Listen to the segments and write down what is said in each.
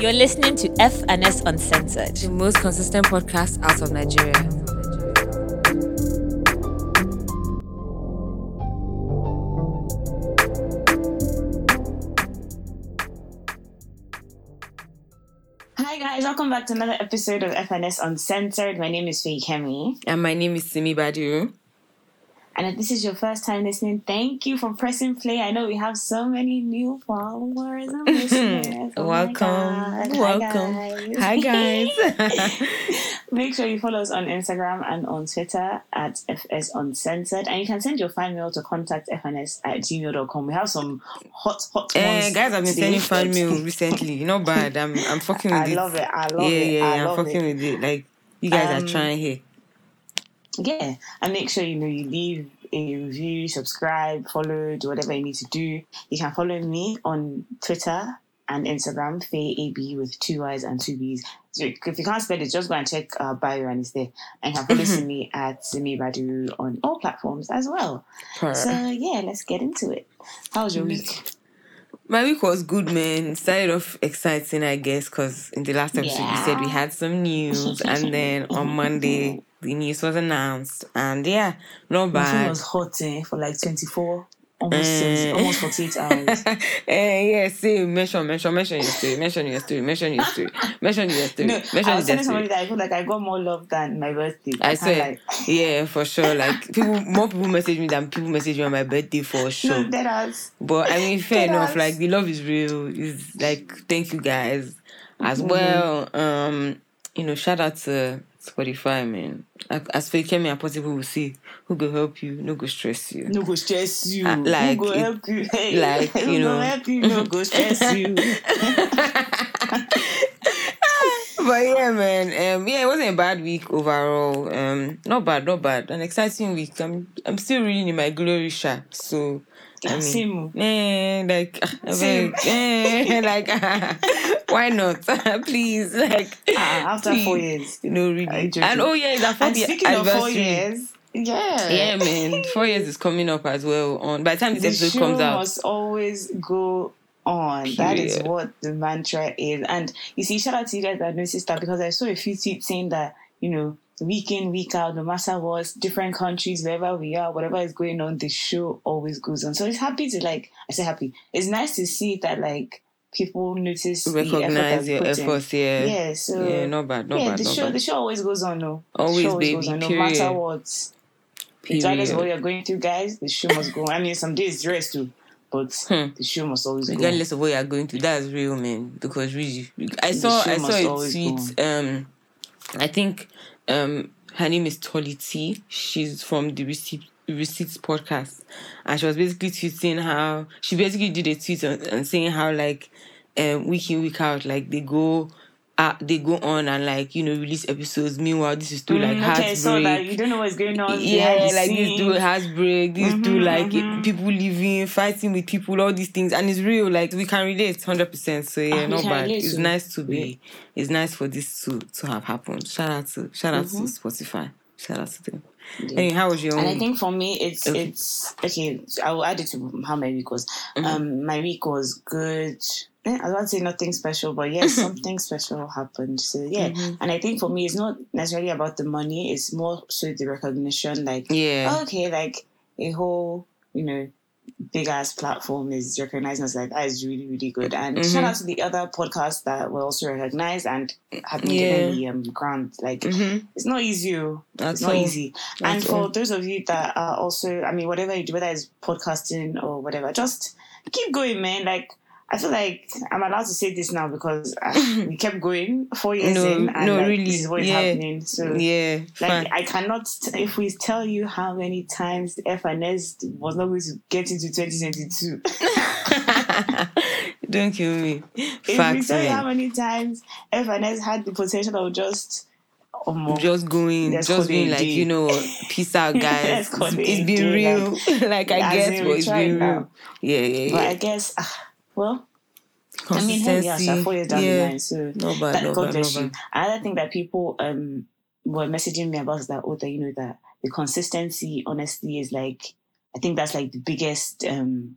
You're listening to F and S Uncensored. The most consistent podcast out of Nigeria. Hi guys, welcome back to another episode of FNS Uncensored. My name is Faye Kemi. And my name is Simi Badiru. And if this is your first time listening, thank you for pressing play. I know we have so many new followers and listeners. Oh Welcome. God. Welcome. Hi guys. Hi, guys. Make sure you follow us on Instagram and on Twitter at FS Uncensored. And you can send your fan mail to contact FNS at gmail.com. We have some hot, hot ones. guys, I've been sending fan mail recently. Not bad. I'm I'm fucking with I it. love it. I love yeah, it. yeah, I yeah. I'm love fucking it. with it. Like you guys Um, are trying here. Yeah and make sure you know you leave a review subscribe follow do whatever you need to do. You can follow me on twitter and instagram faye ab with two y's and two b's. So if you can't spell it just go and check uh, bio and it's there. And you can follow simi at simi badu on all platforms as well. Per. so yeah let's get into it. How was your week My week was good, man. It started off exciting, I guess, because in the last episode you said we had some news, and then on Monday the news was announced, and yeah, not my It was hot eh, for like 24 almost Eh. 20, almost 48 hours eh, yeah, say mention, mention, mention your story, mention your story, mention your story, mention your story, no mention i was telling somebody that i feel like i got more love than my birthday I can't swear, lie. yeah, for sure. Like people, more people message me than people message me on my birthday for sure. No, that has. But I mean, fair Deadass. enough. Like the love is real. Is like thank you guys as Mm-hmm. well. Um, you know, shout out to Spotify, man. As- for Kemi and possible will see who go help you, no go stress you. No go stress you. Uh, like, Who go it- help you? Hey, like, you know. help you? No go stress you. But yeah, man. Um, yeah, it wasn't a bad week overall. Um, not bad, not bad. An exciting week. I'm, I'm still reading in my glory shot. So, I mean, Same. eh, like, I Same. eh, like, why not? Please, like, Ah, after four years. You know, really. And oh yeah, it's our And fourth year speaking of four years, yeah. Yeah, man. Four years is coming up as well. On by the time this The episode show comes out, must always go on. That is what the mantra is. And you see, shout out to you guys that noticed that because I saw a few tweets saying that, you know, week in, week out, no matter what, different countries, wherever we are, whatever is going on, the show always goes on. So it's happy to like, I say happy. It's nice to see that like people notice the effort recognize your in. efforts. Yeah, Yeah, so yeah, not bad, not yeah, bad, the show bad. the show always goes on, no. Always, show baby, goes on, no period. matter what. Regardless of what you're going through, guys, the show must go. on. I mean, some days rest too, but Hmm. the show must always go. Regardless of what you're going through, that's real, man. Because really, I saw, I saw a always tweet. Um, I think, um, her name is Tolly T. She's from the Receipt Receipts podcast, and she was basically tweeting how she basically did a tweet and, and saying how like, um, week in week out, like they go. Uh, they go on and like you know release episodes. Meanwhile, this is too like Mm, heartbreak. okay, so that you don't know what's going on. yeah, like this scenes. do heartbreak, this do like people living, fighting with people, all these things, and it's real. Like we can relate hundred percent. So yeah, Ah, we not bad. It's to- nice to be. It's nice for this to to have happened. Shout out to shout out to Spotify. Shout out to them. Anyway, how was your? Mm-hmm. And I think for me, it's Okay. it's okay. I will add it to how my week was. Mm-hmm. Um, my week was good. Eh, I about say nothing special, but yes, something special happened. So yeah, Mm-hmm. and I think for me, it's not necessarily about the money. It's more so the recognition. Like, yeah, okay, like a whole, you know, big ass platform is recognizing us like that is really really good. And Mm-hmm. shout out to the other podcasts that were also recognized and have been Yeah. given the um, grant. Like, Mhm. it's not easy. oh. That's It's not all. easy. And for all. those of you that are also, I mean, whatever you do, whether it's podcasting or whatever, just keep going, man. Like, I feel like I'm allowed to say this now because uh, we kept going four years No, in, and no, like, really, this is what is yeah. happening. So, yeah, like, fine. I cannot, if we tell you how many times the FNS was not going to get into 2022, Don't kill me. if we Facts, tell you how many times FNS had the potential of just, um, Just going, just being like, you know, peace out, guys. It's it it's been real. Like, I guess, but we it's been real. now. Yeah, yeah, but yeah. I guess, ah, well, I mean, hey, yeah, so four years down the line, so No bad, that, no God bad, bless no you. bad. Another thing that people um were messaging me about is that, oh, that you know that the consistency, honestly, is like I think that's like the biggest um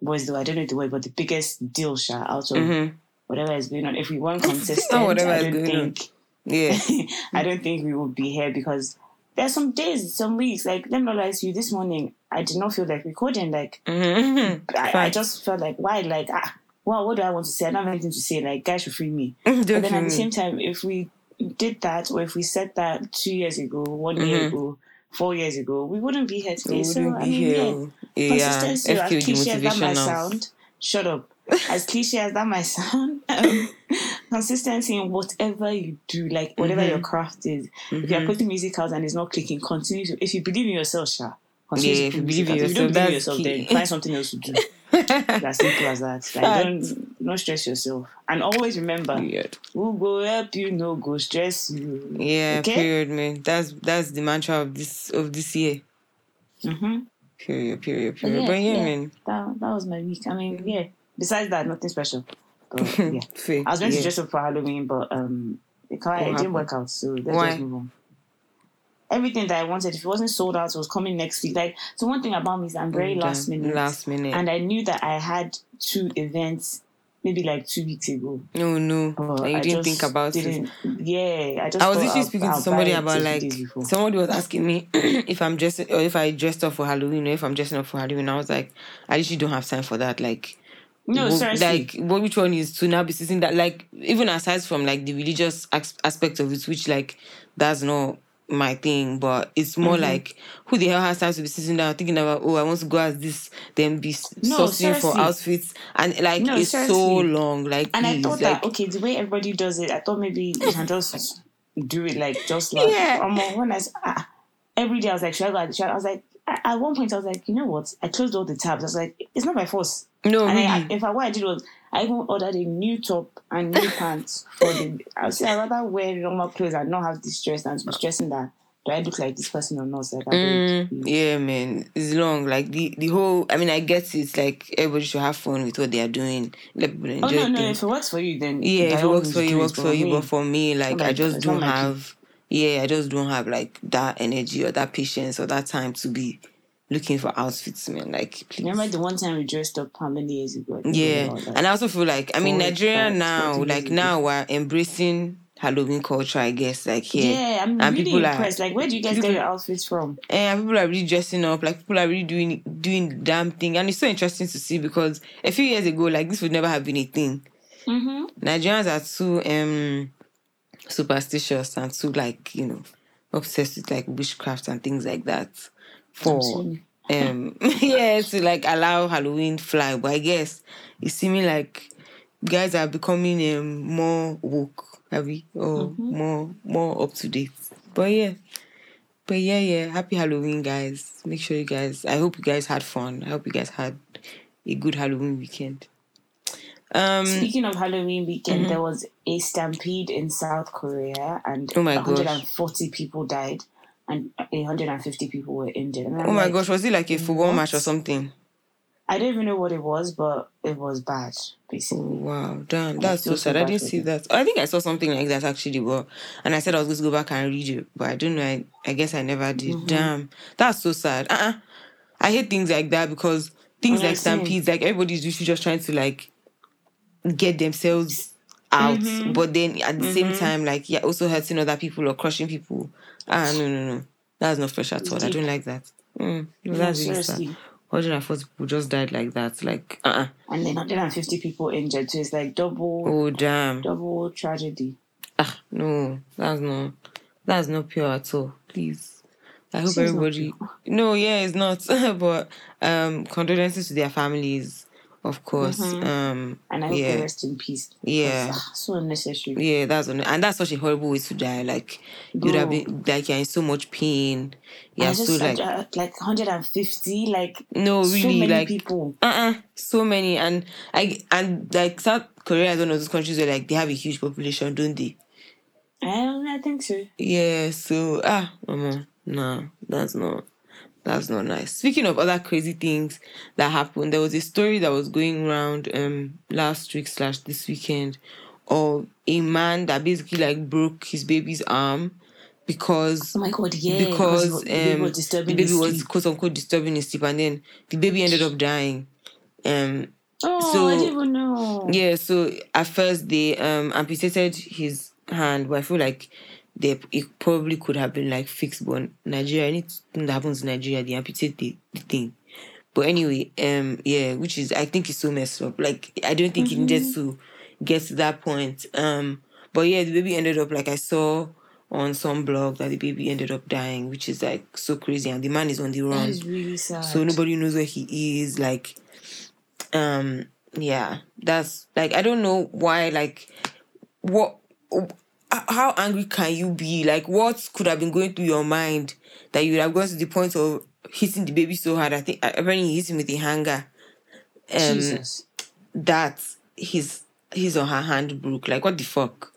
was the I don't know the word, but the biggest deal shot out of Mhm. whatever is going on, if we weren't consistent, whatever I don't going on. think Yeah. I don't think we would be here because there's some days, some weeks, like let me to you, this morning I did not feel like recording. Like Mhm. I, I just felt like why like ah well what do I want to say? I don't have anything to say, like guys should free me. But then at the same time, if we did that or if we said that two years ago, one year ago, four years ago, we wouldn't be here today. We so I mean, here. yeah. Yeah, Consistency, as cliche as that might sound, shut up. As cliche as that might sound, um, consistency in whatever you do, like whatever Mm-hmm. your craft is. If you're putting music out and it's not clicking, continue to. If you believe in yourself, Sha, continue Yeah, if you believe in out. If you don't believe in yourself, key. then find something else to do. as simple as that. Like, Facts. don't don't stress yourself, and always remember, Period. who go help you, no go stress you. Yeah, Okay? period, man. That's that's the mantra of this of this year. Mm-hmm. Period, period, period. yeah, but yeah, yeah. man. That that was my week. I mean, yeah. Besides that, nothing special. Yeah. Fair. I was going yeah. to dress up for Halloween, but um, it, can't, it didn't work out. So let's Why? just move on. Everything that I wanted, if it wasn't sold out, it was coming next week. Like, so one thing about me is I'm very Mm, last minute. Last minute. And I knew that I had two events, maybe like two weeks ago. no, no. You I didn't think about it. didn't, Yeah, I just. I was literally speaking I'll to somebody about like somebody was asking me if I'm dressing or if I dressed up for Halloween or if I'm dressing up for Halloween. I was like, I literally don't have time for that. Like, No, seriously. like what which one is to now be sitting that like even aside from like the religious as- aspect of it, which like that's not my thing, but it's more Mm-hmm. like who the hell has time to be sitting down thinking about oh I want to go as this, then be No, sourcing for outfits and like No, it's so long. Like And I thought like that okay, the way everybody does it, I thought maybe you can just do it like just like Yeah. um, when I ah, every day I was like, should I go? Should I? I was like, at one point I was like, you know what? I closed all the tabs. I was like, it's not by force. no And really. I, in fact, what I did was I even ordered a new top and new pants for the. I say I rather wear normal clothes and not have this stress and to be stressing that. Do I look like this person or not? Like, you. Mm, yeah, man, it's long. Like the the whole. I mean, I guess it's Like everybody should have fun with what they are doing. Let people Oh enjoy no, no! things. If it works for you, then yeah, if it works for you, works for you. But for me, like not I just don't my have. Yeah, I just don't have like that energy or that patience or that time to be looking for outfits, man. Like, please. Remember the one time we dressed up how many years ago? Yeah, that. and I also feel like I mean Nigeria now, like now we're embracing Halloween culture. I guess like here, Yeah, I'm and really people are- impressed. like, where do you guys people- get your outfits from? and people are really dressing up like people are really doing doing damn thing and it's so interesting to see because a few years ago like this would never have been a thing Mm-hmm. nigerians are too um superstitious and too like you know obsessed with like witchcraft and things like that for Absolutely. um yeah to like allow halloween fly but i guess it's seeming like guys are becoming um more woke have we or Mm-hmm. more more up to date but yeah but yeah, yeah, happy Halloween, guys. Make sure you guys, I hope you guys had fun. I hope you guys had a good Halloween weekend. Um, Speaking of Halloween weekend, there was a stampede in South Korea, and Mm-hmm. Oh my gosh. 140 people died, and 150 people were injured. And I'm oh my like, gosh, was it like a football what? match or something? I don't even know what it was, but it was bad, basically. Wow, damn, that's so sad. I didn't see that. I think I saw something like that actually, but and I said I was going to go back and read it, but I don't know. I, I guess I never did. Mm-hmm. Damn, that's so sad. Uh, uh I hate things like that because things Yeah, like stampedes, like everybody's usually just trying to like get themselves out, Mm-hmm. but then at the same time, like yeah, also hurting other people or crushing people. Ah, no, no, no, that's not fresh at all. I don't like that. Mm, no, that's really sad. 140 people just died like that. Like, uh, uh And then 150 people injured, so it's like double, oh damn. double tragedy. Ah, no, that's not that's not pure at all. Please. I hope not everybody No, yeah, it's not. but um condolences to their families, of course. Um And I hope yeah. they rest in peace. Yeah. Because, ah, so unnecessary. Yeah, that's un- and that's such a horrible way to die. Like you'd have been like you're in so much pain. Yeah, so like uh, like 150, like no, so really, many like people. uh-uh so many and i and like south korea is one of those countries where like they have a huge population don't they I don't I think so. Yeah, so ah, no, that's not that's not nice. Speaking of other crazy things that happened, there was a story that was going around um last week slash this weekend of a man that basically like broke his baby's arm because Oh my god, yeah. because the baby um, was the disturbing baby his was sleep. quote unquote disturbing his sleep and then the baby ended up dying. Um Oh, So- I didn't even know. Yeah, so at first they um amputated his hand, but I feel like they it probably could have been like fixed. But Nigeria, anything that happens in Nigeria, they amputate the, the thing. But anyway, um, yeah, which is I think is so messed up. Like I don't think it needed to get to that point. Um, but yeah, the baby ended up like I saw on some blog that the baby ended up dying, which is like so crazy, and the man is on the run is really sad. so nobody knows where he is like um yeah that's like i don't know why like what how angry can you be? Like what could have been going through your mind that you would have gone to the point of hitting the baby so hard? I think apparently he hit him with a hanger. Um Jesus. that his his or her hand broke. Like what the fuck?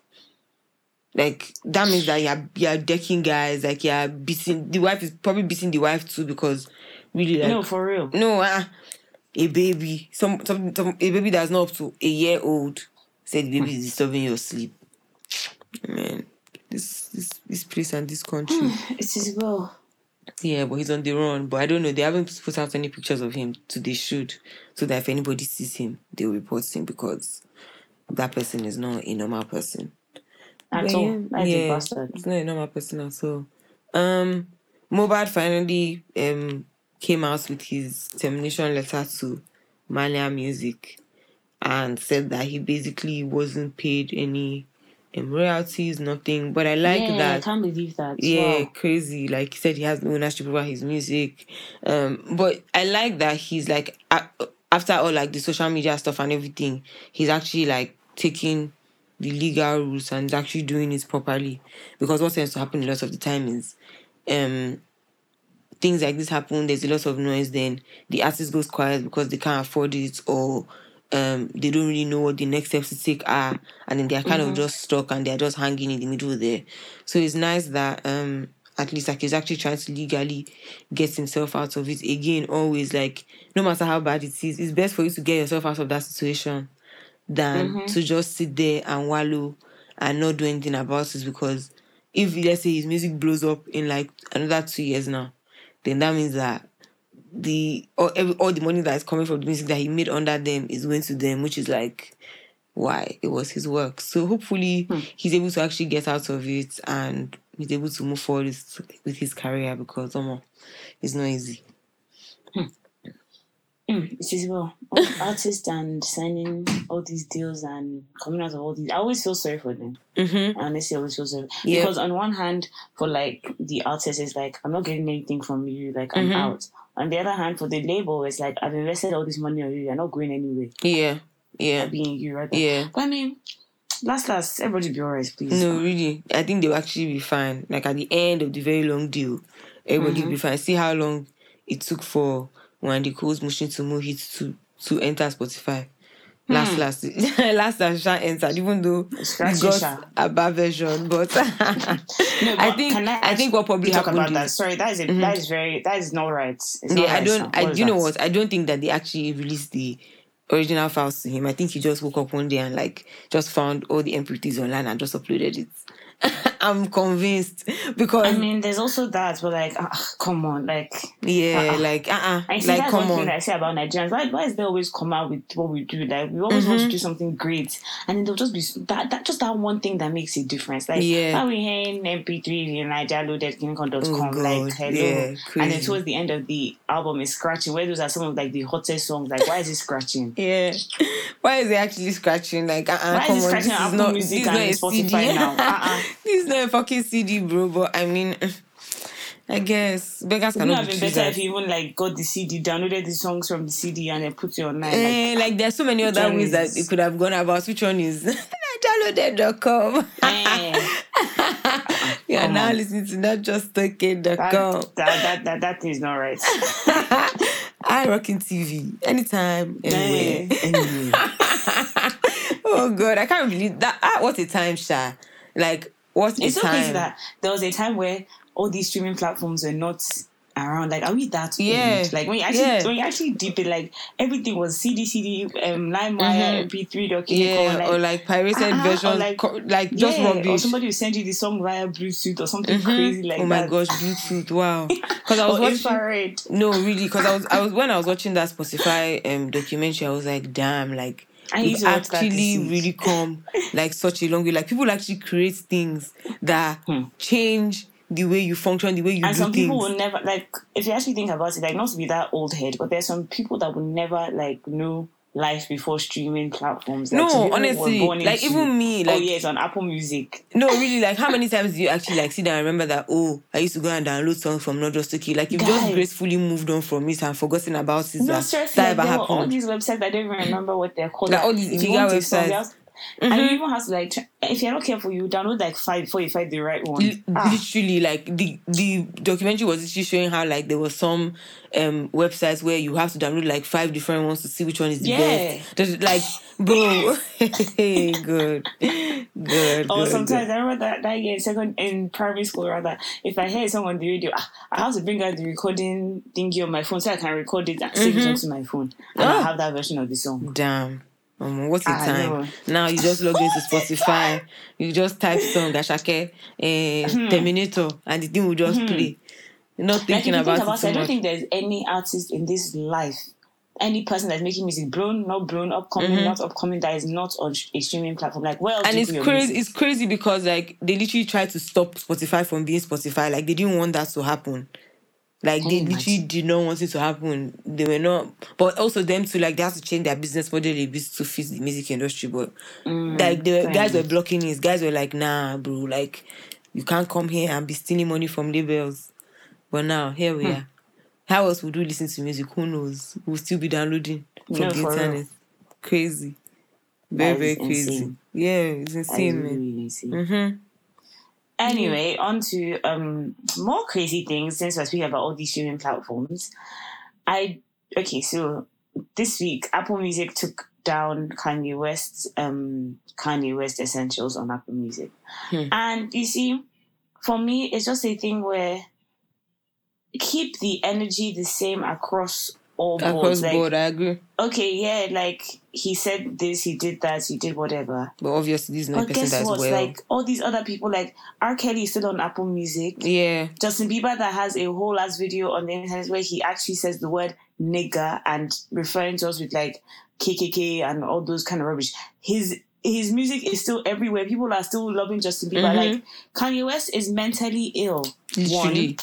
Like that means that you're you're decking guys. Like you're beating the wife is probably beating the wife too because really like no, for real. no, uh, a baby, some, some, some, a baby that's not up to a year old said the baby is disturbing your sleep. Man, this, this, this place and this country. It is well. yeah, but he's on the run. But I don't know. They haven't put out any pictures of him. So they should, so that if anybody sees him, they'll report him because that person is not a normal person. At But all. yeah, yeah. It's not a normal person at all. Um, Mohbad finally um came out with his termination letter to Marlian Music and said that he basically wasn't paid any um, royalties, nothing. But I like that. yeah, I can't believe that. Yeah, Wow. crazy. Like he said, he has no ownership over his music. Um, but I like that he's like after all like the social media stuff and everything, he's actually like taking the legal rules and actually doing it properly. Because what tends to happen a lot of the time is, um, things like this happen. There's a lot of noise. Then the artist goes quiet because they can't afford it or. Um, they don't really know what the next steps to take are, and then they're kind of just stuck and they're just hanging in the middle there. So it's nice that um at least like he's actually trying to legally get himself out of it. Again, always like no matter how bad it is, it's best for you to get yourself out of that situation than to just sit there and wallow and not do anything about it because if let's say his music blows up in like another two years now, then that means that the all, all the money that is coming from the music that he made under them is going to them, which is like why it was his work. So hopefully he's able to actually get out of it and he's able to move forward with, with his career because um, it's not easy. Mm, it is well. All artists and signing all these deals and coming out of all these. I always feel sorry for them. Mm-hmm. I always feel sorry. Yeah. Because on one hand, for like the artist, it's like, I'm not getting anything from you, like I'm Mhm. out. On the other hand, for the label, it's like, I've invested all this money on you, you're not going anywhere. Yeah, yeah, Being you, right? yeah. But I mean, last, last, everybody be alright, please. No, really, I think they'll actually be fine. Like at the end of the very long deal, everybody will be fine. See how long it took for Wande Coal's motion to move it to to enter Spotify. Last, hmm. last, last, last, Sha entered, even though Scratch we got a bad version. But No, I think can I, think what probably talk happened about that. Sorry, that is a, mm-hmm. that is very that is not right. It's not yeah, I right, don't. I you know what? I don't think that they actually released the original files to him. I think he just woke up one day and like just found all the MP3s online and just uploaded it. I'm convinced because I mean, there's also that, but like, ah, come on, like, yeah, uh-uh. like uh, uh I see like that's come one thing on. I say about Nigerians. Why, why is they always come out with what we do? Like, we always Mm-hmm. want to do something great, and then there'll just be that, that just that one thing that makes a difference. Like, Yeah. how we hearing MP3 in NaijaLoaded.com, Oh, like, hello, yeah, and then towards the end of the album is scratching. Where those are some of like the hottest songs. Like, why is it scratching? Yeah, why is it actually scratching? Like, uh, uh Why come is it scratching on is Apple not Music this is and not Spotify CD. now? Uh-uh. not a fucking CD, bro. But I mean, I guess beggars cannot have be been better if you even like got the CD, downloaded the songs from the CD, and then put it online. Like, Eh, like there's so many other ways that it could have gone about. Which one is downloaded.com? eh, You are Come now listening to not just that, talking.com. that, that, that, that thing is not right. I rocking TV anytime, anywhere. Eh, anyway. oh god, I can't believe that. Ah, what a time, Sha. Like It's so crazy that there was a time where all these streaming platforms were not around. Like, are we that Yeah. old? Like when you actually Yeah. when you actually deep it, like everything was CD, CD, um, LimeWire, MP3 document, Mm-hmm. Yeah, like, or like pirated uh-uh, or like- co- like just yeah, or somebody will send you the song via Bluetooth or something crazy like oh my that. gosh, Bluetooth! Wow, because I was or watching. infrared. No, really, because I was, I was when I was watching that Spotify um documentary, I was like, damn, like I need we've to actually really come like such a long way. Like people actually create things that change the way you function, the way you Hmm. And do some things. people will never like if you actually think about it, like not to be that old head, but there's some people that will never like know life before streaming platforms. Like, No, some people were honestly, like, into, even me, oh like- yeah, it's on Apple Music. No, really, like how many times do you actually like sit down and remember that? Oh, I used to go and download songs from NotJustOk. Like you've just gracefully moved on from it and forgotten about it. No, that, seriously, that like, there were all these websites I don't even remember what they're called. Like, all these if you illegal want a song, websites. Have- And you even have to like, if you're not careful, you download like five before you find the right one. Li- Ah. literally like the the documentary was literally showing how like there was some um websites where you have to download like five different ones to see which one is the Yeah. best There's, like bro good good Or good, sometimes I remember that, that year second in primary school rather, if I hear song on the radio, ah, I have to bring out the recording thingy on my phone so I can record it and save it onto my phone. And I Ah. have that version of the song. damn um, what's the I time? Know. now you just log into spotify. you just type song Asake uh, Hmm. terminator and the thing will just play. You're not Like thinking you about, think about it I don't much. think there's any artist in this life, any person that's making music blown, not blown, upcoming, not upcoming, that is not on a streaming platform. Like, well, Mm-hmm. and it's crazy it's crazy because like they literally tried to stop spotify from being spotify. Like they didn't want that to happen like Can they you literally imagine? did not want it to happen they were not but also them too like they have to change their business model a bit to fit the music industry but like the fair guys were blocking it guys were like nah bro like you can't come here and be stealing money from labels but now here Hmm. we are how else would we listen to music who knows we'll still be downloading from No, the for real. internet crazy very very crazy insane. yeah it's insane man really insane. Mm-hmm. Anyway, on to um more crazy things since we're speaking about all these streaming platforms. I okay, so this week Apple Music took down Kanye West's um Kanye West Essentials on Apple Music. Hmm. And you see, for me, it's just a thing where keep the energy the same across all across boards. Like, board, I agree. okay, yeah, like he said this, he did that, he did whatever. But obviously, this is not But person guess that's what? well. Like all these other people, like R. Kelly is still on Apple Music. yeah, Justin Bieber that has a whole ass video on the internet where he actually says the word nigger and referring to us with like KKK and all those kind of rubbish. His his music is still everywhere. People are still loving Justin Bieber. Mhm. Like Kanye West is mentally ill. literally. One.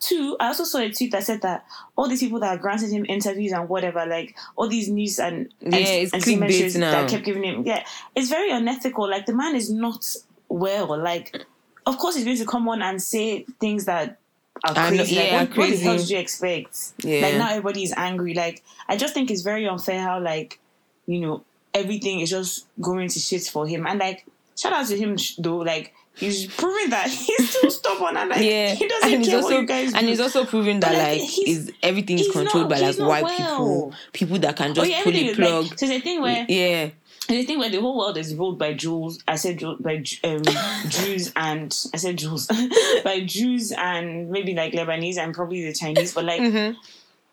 Two, I also saw a tweet that said that all these people that granting him interviews and whatever, like all these news and Yeah, it's clickbait now. that kept giving him, yeah, it's very unethical. Like the man is not well. Like, of course, he's going to come on and say things that are crazy. like, yeah, what, what the hell did you expect? Yeah. Like now everybody is angry. Like I just think it's very unfair how like you know everything is just going to shit for him. And like shout out to him though. Like he's proving that he's still stubborn and like yeah, he doesn't and care also what you guys and do. he's also proving that like, like, is everything is controlled not- by like white well. people, people that can oh just yeah, pull a plug. like so the thing where yeah, And the thing where the whole world is ruled by Jews, I said by um, Jews and I said Jews, by Jews and maybe like Lebanese and probably the Chinese, but like Mm-hmm.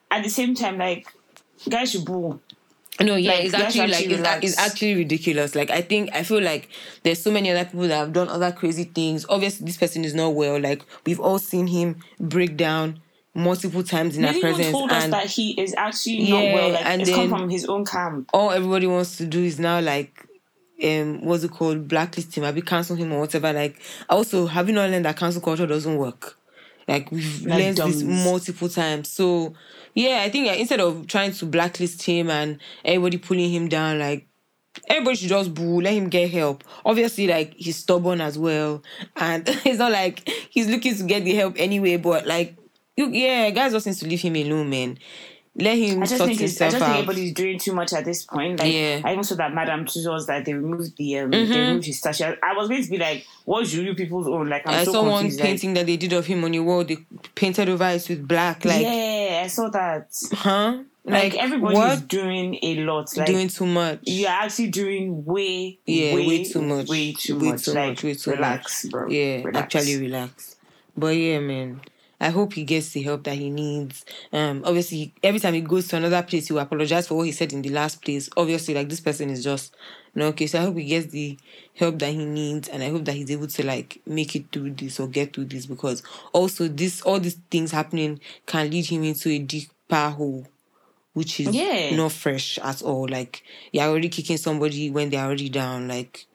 at the same time, like guys should boo. No, yeah, Like, it's actually like it's, a- it's actually ridiculous. Like I think I feel like there's so many other people that have done other crazy things. Obviously, this person is not well. Like we've all seen him break down multiple times in our presence, told us and that he is actually not well. Like and it's come from his own camp. all everybody wants to do is now like um what's it called blacklist him maybe cancel him or whatever like also have you not learned that cancel culture doesn't work like we've Like learned this multiple times so yeah i think instead of trying to blacklist him and everybody pulling him down like everybody should just boo let him get help. Obviously like he's stubborn as well and it's not like he's looking to get the help anyway but like you, yeah guys just need to leave him alone man let him I just sort think it's, I himself just think out everybody's doing too much at this point. Like Yeah. I even saw that Madame Tussauds that they removed the um, Mm-hmm. they removed his statue. I was going to be like, what should you people's own? Like I'm I so saw one like- painting that they did of him on your wall. They painted over it with black. Like, yeah, I saw that. huh? Like, Like, everybody's what? doing a lot. Like Doing too much. you're actually doing way, Yeah, way, way too much. way too Way much. too like much, way too relax, bro. Yeah, relax. actually relax. But yeah, man. I hope he gets the help that he needs. Um, obviously, every time he goes to another place, he will apologize for what he said in the last place. Obviously, like this person is just no okay. So I hope he gets the help that he needs, and I hope that he's able to like make it through this or get through this because also this all these things happening can lead him into a deeper hole which is Yeah. not fresh at all. Like you're already kicking somebody when they're already down. Like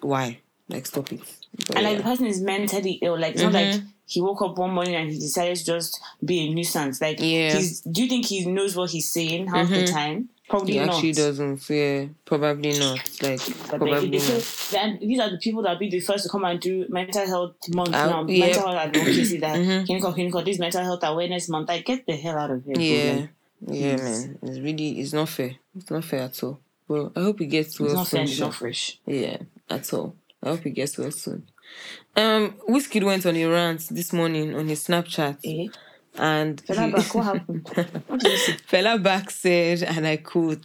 why? Like stop it. But And like the person is mentally ill. Like it's not like Mm-hmm. He woke up one morning and he decided to just be a nuisance. Like Yeah. Mm-hmm. he's do you think he knows what he's saying half the time? Probably he not. actually doesn't. Yeah, probably not. Like But probably they not. then these are the people that be the first to come and do mental health month now. yeah. Mental health advocacy that Mhm. clinical clinical this mental health awareness month. Like get the hell out of here. Yeah, Google. yeah, Please. man. It's really it's not fair. It's not fair at all. Well, I hope he gets well It's not fair. soon. and It's not fresh. Yeah, at all. I hope he gets well soon. Um, Wizkid went on a rant this morning on his Snapchat, Eh? and Fela he- Back, what happened? What did you say? Fella back said, and I quote,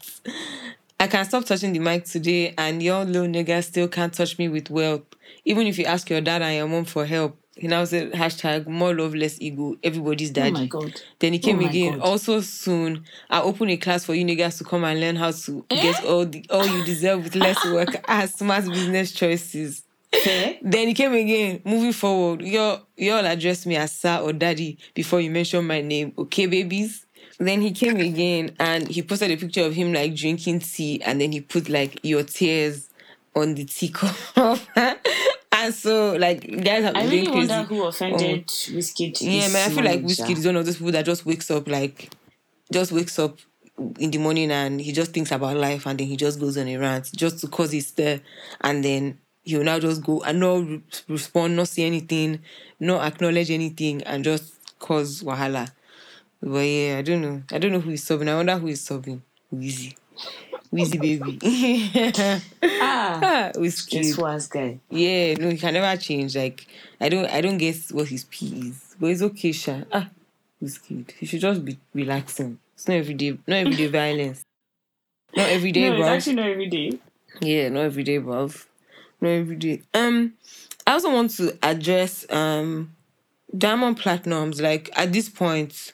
I can stop touching the mic today, and your little nigga still can't touch me with wealth. Even if you ask your dad and your mom for help. He now said, hashtag more love, less ego, everybody's Oh daddy. my god. Then he came Oh again. God. Also soon, I open a class for you niggas to come and learn how to get all the all you deserve with less work as smart business choices. Fair? Eh? Then he came again. Moving forward, y'all, y'all address me as sir or daddy before you mention my name, okay, babies? Then he came again and he posted a picture of him like drinking tea, and then he put like your tears on the teacup. and so, like, guys have I been really crazy. wonder who offended um, Wizkid. Yeah, man, I feel like Wizkid is one of those people that just wakes up like, just wakes up in the morning and he just thinks about life and then he just goes on a rant just to cause his stir and then he'll now just go and not re- respond, not say anything, not acknowledge anything and just cause wahala. But yeah, I don't know. I don't know who is sobbing. I wonder who is sobbing. Wheezy. Wheezy baby. Ah, ah, Wizkid. this was guy. Yeah, no, he can never change. Like I don't I don't guess what his P is. But it's okay, Sha. Ah, kid. He should just be relaxing. It's not everyday not everyday violence. Not everyday, No, it's actually not every day. Yeah, not everyday, bruv. Not everyday. Um I also want to address um Diamond Platnumz. Like at this point,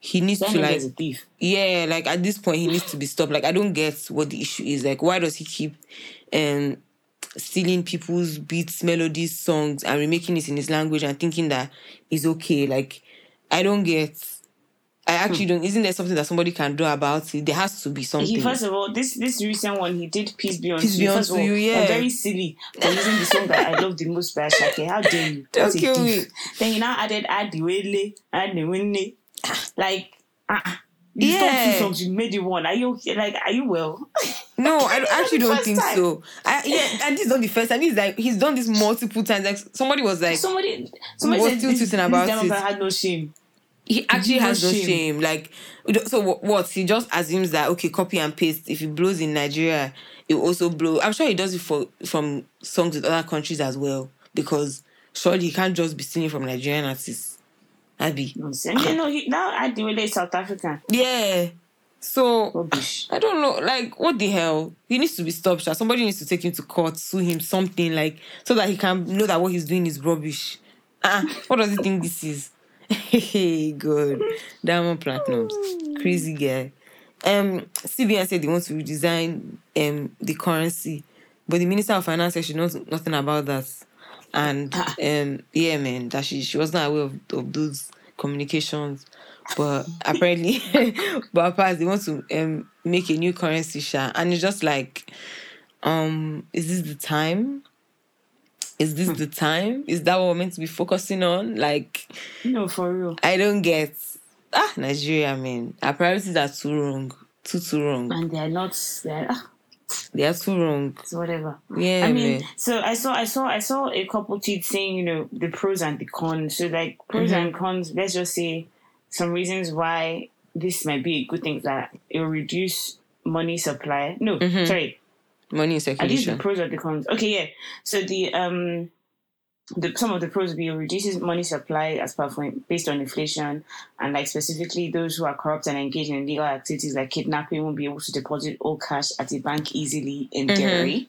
he needs That to like yeah, like at this point he needs to be stopped. Like I don't get what the issue is. Like why does he keep um stealing people's beats, melodies, songs and remaking it in his language and thinking that it's okay? Like I don't get I actually don't isn't there something that somebody can do about it? There has to be something. He first of all, this this recent one he did "Peace Be Unto Peace You." First of all, You, yeah. very silly for using the song that I love the most by Asake. How dare you? That's a Okay, wait. Then he now added "Adiwele," "Adiwele," like ah. You Yeah. yeah. two songs, you made it one. Are you okay? Like, are you well? No, I actually don't think time. so. I, yeah, and this is not the first time. He's like he's done this multiple times. Like somebody was like somebody, somebody was said still this, tweeting about this it. Had no shame. He actually has no shame. shame. Like, so what, what? He just assumes that okay, copy and paste. If it blows in Nigeria, it will also blow. I'm sure he does it for from songs with other countries as well. Because surely he can't just be singing from Nigerian artists. Abby. Nonsense. You know, he, now Adiwele is South Africa. Yeah. So Rubbish. I don't know, like what the hell? He needs to be stopped. Somebody needs to take him to court, sue him, something like so that he can know that what he's doing is rubbish. Ah, what does he think this is? Hey, good. Diamond Platnumz. Crazy guy. Um, CBN said they want to redesign um the currency, but the Minister of Finance said she knows nothing about that. And um, yeah, man, that she she was not aware of, of those communications. But apparently, but apparently they want to um make a new currency share, and it's just like, um, is this the time? Is this the time? Is that what we're meant to be focusing on? Like, No, for real. I don't get. Ah, Nigeria, man. Our priorities are too wrong. Too, too wrong. And they are not, they are, ah, They are too wrong. it's whatever. Yeah, I mean, man. so I saw, I saw, I saw a couple tweets saying, you know, the pros and the cons. So like pros Mm-hmm. and cons. Let's just say some reasons why this might be a good thing that it will reduce money supply. No, Mm-hmm. sorry, Money in are these the pros or the cons? Okay, yeah. So the um, the some of the pros will be it reduces money supply as per based on inflation, and like specifically those who are corrupt and engaged in illegal activities like kidnapping won't be able to deposit all cash at a bank easily in Mm-hmm. theory.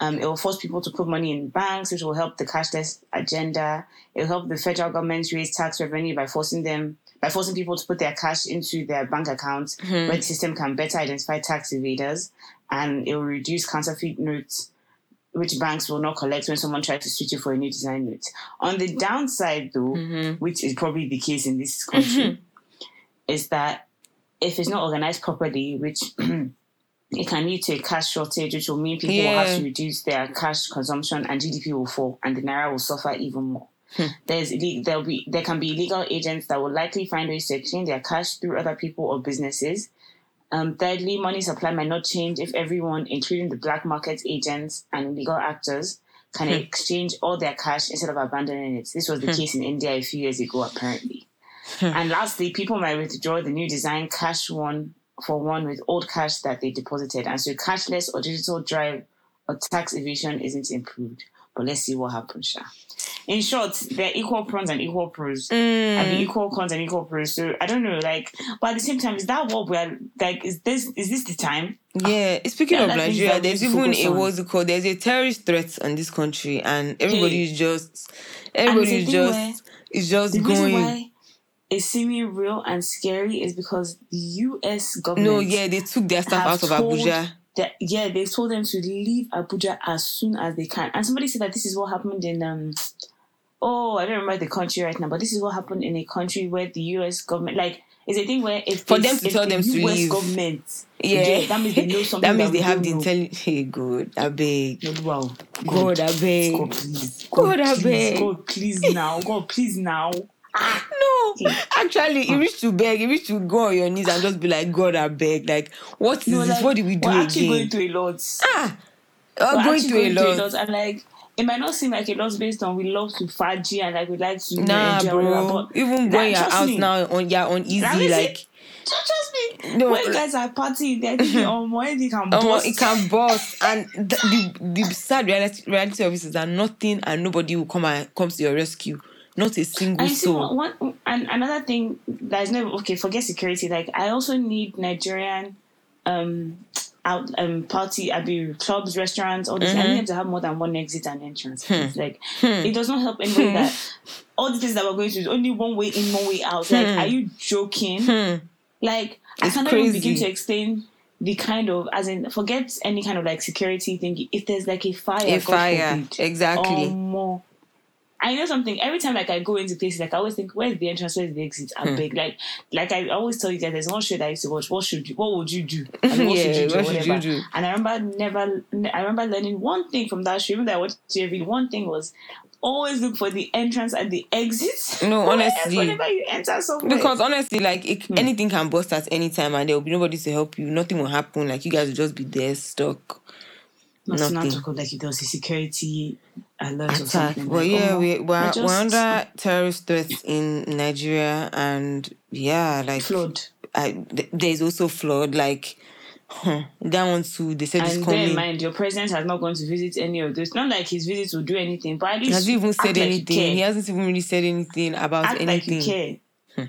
Um, it will force people to put money in banks, which will help the cashless agenda. It will help the federal government raise tax revenue by forcing them by forcing people to put their cash into their bank accounts, where the system can better identify tax evaders, and it will reduce counterfeit notes, which banks will not collect when someone tries to switch it for a new design note. On the downside, though, mm-hmm. which is probably the case in this country, mm-hmm. is that if it's not organized properly, which it can lead to a cash shortage, which will mean people will have to reduce their cash consumption and GDP will fall and the naira will suffer even more. Hmm. There's there'll be there can be illegal agents that will likely find ways to exchange their cash through other people or businesses. Um, thirdly, money supply might not change if everyone, including the black market agents and illegal actors, can hmm. exchange all their cash instead of abandoning it. This was the hmm. case in India a few years ago, apparently. Hmm. and lastly, people might withdraw the new design cash one for one with old cash that they deposited, and so cashless or digital drive or tax evasion isn't improved. But let's see what happens, Sha. In short, there are equal pros and equal pros. I Mm. mean, equal cons and equal pros. So I don't know, like, but at the same time, is that what we're like? Is this is this the time? Yeah, speaking Yeah, of Nigeria, there's even a what's it called? There's a terrorist threat on this country, and everybody Hey. is just everybody is just is just The going. it's seeming real and scary is because the U.S. government. No, yeah, they took their stuff out of Abuja. That, yeah, they told them to leave Abuja as soon as they can. And somebody said that this is what happened in um oh, I don't remember the country right now, but this is what happened in a country where the US government like it's a thing where if For them to tell the them to US leave. government Yeah, that means they know something that means they have the intelligence. Hey, God, I beg. Wow. God, I beg. God, please. God, I please. beg. God, please now. God, please now. No, actually, you reach to beg, you reach to go on your knees and just be like, God, I beg. Like, what is No, this? like, what did we do we're actually again? going through a lot. ah, We're going through a going lot. And like, it might not seem like a lot based on we love to faji and like we like to Nah, enjoy bro. whatever, but Even when you're out me, now on yeah on easy, like it. Trust me. No, when you like- guys are partying, they're thinking, oh, my head can um, bust. it can bust. And the, the, the sad reality, reality of it is that nothing and nobody will come and comes to your rescue. Not a single And soul. one, one and another thing that is never okay. Forget security. Like I also need Nigerian, um, out um party. I be clubs, restaurants, all this. I Mm-hmm. need them to have more than one exit and entrance. Hmm. Like it does not help anybody that all the things that we're going to is only one way in, one way out. Like, are you joking? Like I Hmm. It's cannot even begin to explain. The kind of, as in, forget any kind of like security thing. If there's like a fire, A fire, forbid, exactly. or more. I know something. Every time like I go into places, like I always think, where's the entrance? Where's the exit? Hmm. I'm big. Like, like I always tell you guys, there's one show that I used to watch. What should you? What would you do? And what Yeah, should you do? what should you do? And I remember never. I remember learning one thing from that show. Even though I watched every one thing was always look for the entrance and the exit. No, honestly. whenever you enter somewhere, Because honestly, like it, Hmm. anything can bust at any time, and there will be nobody to help you. Nothing will happen. Like you guys will just be there stuck. Not nothing. like there was a security alert or something. But like, yeah, oh, we we're, just- we're under terrorist threats in Nigeria, and yeah, like flood. I, th- there's also flood. Like huh, that one too. They said it's And bear in mind, your president has not gone to visit any of those. Not like his visits will do anything, but at least he even said anything? care. He hasn't even really said anything about act like you anything. care.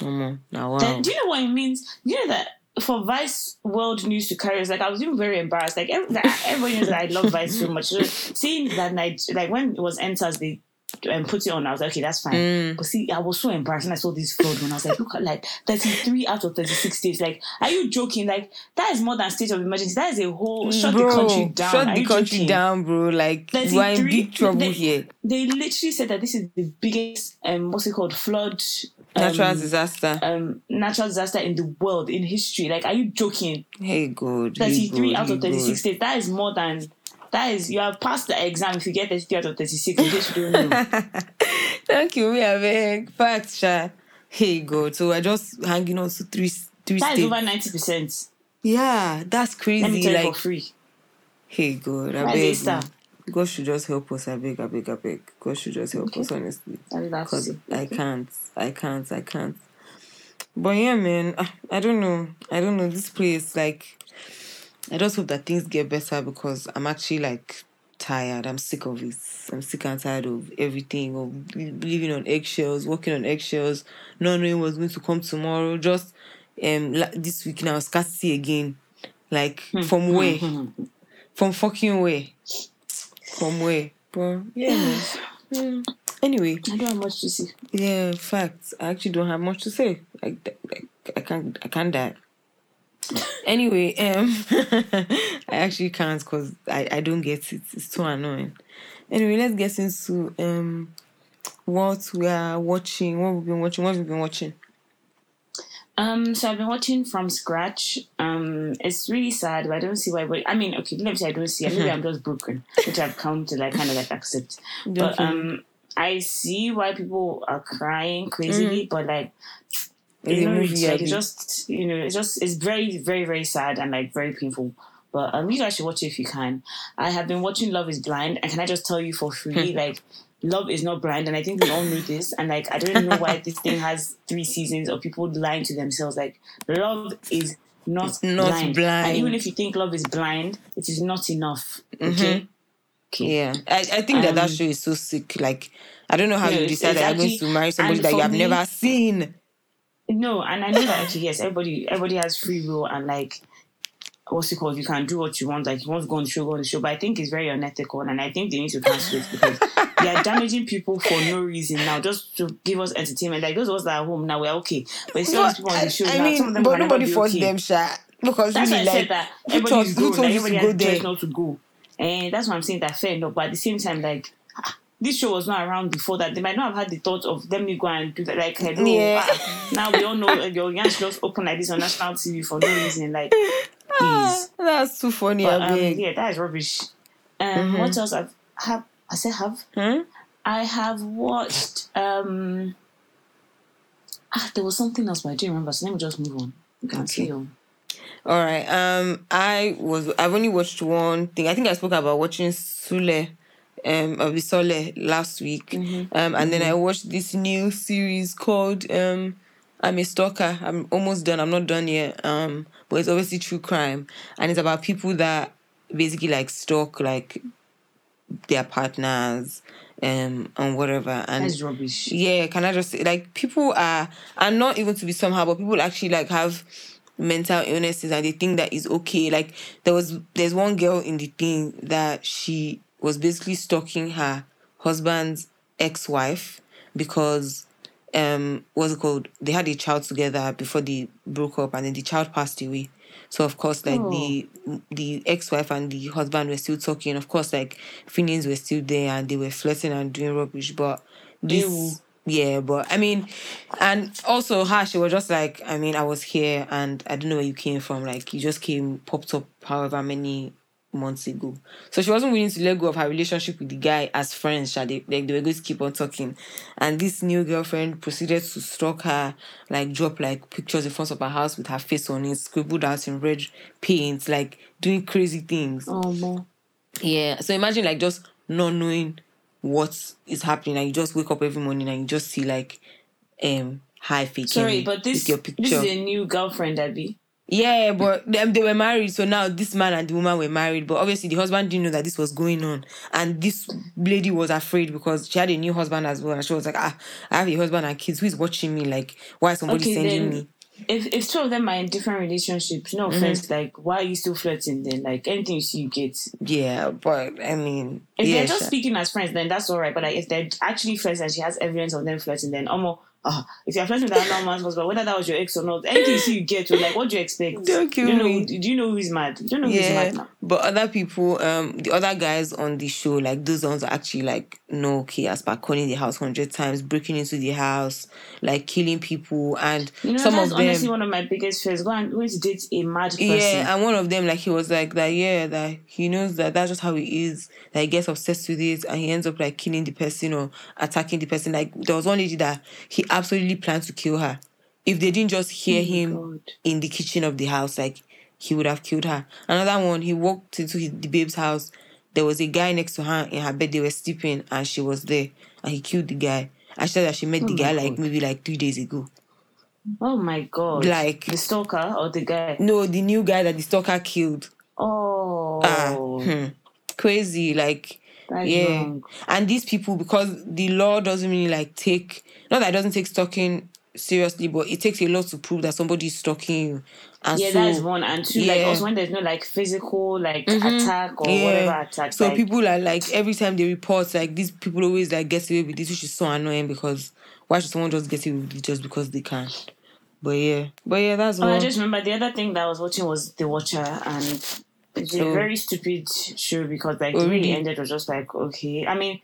Hmm. Omo, now wow. Then, do you know what it means? You know that for Vice World News to carry us, like I was even very embarrassed. Like, every, like everybody knows that I love Vice so much. So seeing that night, like when it was enters, they um, put it on. I was like, okay, that's fine. Mm. But see, I was so embarrassed when I saw this flood. When I was like, look at like thirty three out of thirty six states. Like, are you joking? Like that is more than state of emergency. That is a whole shut bro, the country down. shut Are the country joking? down, bro. Like Thirty we're in big trouble they- here. They literally said that this is the biggest um what's it called flood um, Natural disaster. um natural disaster in the world in history. Like, are you joking? hey, hey, 33 God, out of 36 God. states. That is more than that is you have passed the exam if you get 33 out of 36 in case you don't know. Thank you, we are very facts, Sha. Hey, God. So we're just hanging on to three, three That is states. over 90%. yeah, that's crazy. Let me tell you like, for free. hey, God. I beg. God should just help us. I beg, I beg, I beg. God should just help us, honestly. That is that's Because. I can't. I can't. I can't. But yeah, man. ah, I don't know. I don't know. This place, like, I just hope that things get better because I'm actually like tired. I'm sick of it. I'm sick and tired of everything, of living on eggshells, walking on eggshells, not knowing what's going to come tomorrow. Just um this week now, scarcity again. Like Hmm, from where? From fucking where? From where? But yeah. Hmm. Anyway, I don't have much to say. yeah, facts. I actually don't have much to say. I, I, I can't I can't die. Anyway, um I actually can't because I, I don't get it. It's too annoying. Anyway, let's get into um what we are watching, what we've been watching, what we've been watching. Um, so I've been watching from scratch. Um, it's really sad, but I don't see why. But I mean, okay, let me say I don't see. Maybe I'm just broken, which I've come to like kind of like accept. But um, I see why people are crying crazily, but like. It's You know, movie, it's like it's just you know, it's just it's very, very, very sad and like very painful. But um, you guys should watch it if you can. I have been watching Love Is Blind, and can I just tell you for free, like love is not blind, and I think we all know this. And like I don't know why this thing has three seasons of people lying to themselves. Like love is not, It's not blind. blind. and even if you think love is blind, it is not enough. Okay. Okay. Yeah. I, I think that that Um, show is so sick. Like I don't know how Yeah, you decide it's that you're going to marry somebody that you have me- never seen. No, and I know that actually yes, everybody everybody has free will and like what's it called? You can do what you want. Like you want to go on the show, go on the show. But I think it's very unethical, and I think they need to cancel it because they are damaging people for no reason now, just to give us entertainment. Like those of us that are home now, we're okay. But it's these people on the show I now. mean, some of them but nobody forced okay. them, Sha. Because That's really, why I like, said that everybody's told, who grown. told Like, everybody go has there? choice not to go, and that's why I'm saying that fair enough. But at the same time, like. Ah, This show was not around before that. They might not have had the thought of let me go and do that. Like, hello, Yeah. ah, now we all know uh, your yansh just open like this on national TV for no reason. Like, please. That's too funny, But, um, yeah, that is rubbish. Um, What else? I've have I said have Hmm? I have watched. Um, ah, there was something else, but I don't remember. So let me just move on. You can see on. All right. Um, I was. I've only watched one thing. I think I spoke about watching Sule, um, of the Sole last week. Um, and then I watched this new series called um, I'm a Stalker. I'm almost done. I'm not done yet. Um, but it's obviously true crime, and it's about people that basically like stalk like their partners, um, and whatever. And That's rubbish. yeah can i just say like people are are not even to be somehow but people actually like have mental illnesses and they think that is okay like there was there's one girl in the thing that she was basically stalking her husband's ex-wife because um what's it called? They had a child together before they broke up and then the child passed away. So of course like the the ex-wife and the husband were still talking. Of course like feelings were still there and they were flirting and doing rubbish but this Ew. yeah but i mean and also her she was just like i mean i was here and i don't know where you came from. Like you just came popped up however many months ago. So she wasn't willing to let go of her relationship with the guy as friends they, like they were going to keep on talking. And this new girlfriend proceeded to stalk her like drop like pictures in front of her house with her face on it scribbled out in red paint like doing crazy things. Oh, yeah. So imagine like just not knowing what is happening. And you just wake up every morning and you just see like um hi fake Sorry, but this this is a new girlfriend, Abby. Yeah, but them they were married, so now this man and the woman were married. But obviously the husband didn't know that this was going on. And this lady was afraid because she had a new husband as well. And she was like, Ah, I have a husband and kids. Who is watching me? Like, why is somebody Okay, sending then me? if if two of them are in different relationships, no Mm-hmm. offense, like why are you still flirting then? Like anything you see, you get. Yeah, but I mean If yeah, they're just sha. speaking as friends, then that's all right. But like if they're actually friends and she has evidence of them flirting, then almost. Uh, if you're flirting with another man's husband, whether that was your ex or not, anything you see you get, you're like, what do you expect? Don't kill do you know, me. Do you know who's mad? Do you know who's yeah, mad now? but other people, um, the other guys on the show, like those ones are actually like no okay, as per calling the house hundred times, breaking into the house, like killing people, and You know, some that's of them. honestly one of my biggest fears. Go and to date a mad person. Yeah, and one of them, like he was like that. Yeah, that he knows that that's just how he is. That he gets obsessed with it, and he ends up like killing the person or attacking the person. Like there was one lady that he absolutely planned to kill her. If they didn't just hear him Oh God. in the kitchen of the house, like he would have killed her. Another one, he walked into his, the babe's house. There was a guy next to her in her bed. They were sleeping, and she was there, and he killed the guy. I said that she met the my guy like maybe like three days ago. Oh my god. Like- the stalker or the guy. No, the new guy that the stalker killed. Oh Ah, hmm. crazy like that's yeah wrong. and these people because the law doesn't really like take not that it doesn't take stalking seriously, but it takes a lot to prove that somebody is stalking you. And Yeah, so, that is one. And two, like yeah. Mm-hmm. also when there's no like physical like attack or whatever attack. So like, people are like every time they report, like these people always like get away with this, which is so annoying because why should someone just get away with it just because they can? But yeah, but yeah, that's Oh, what. I just remember the other thing that I was watching was The Watcher, and it's a very stupid show because like the way it ended was just like okay. I mean,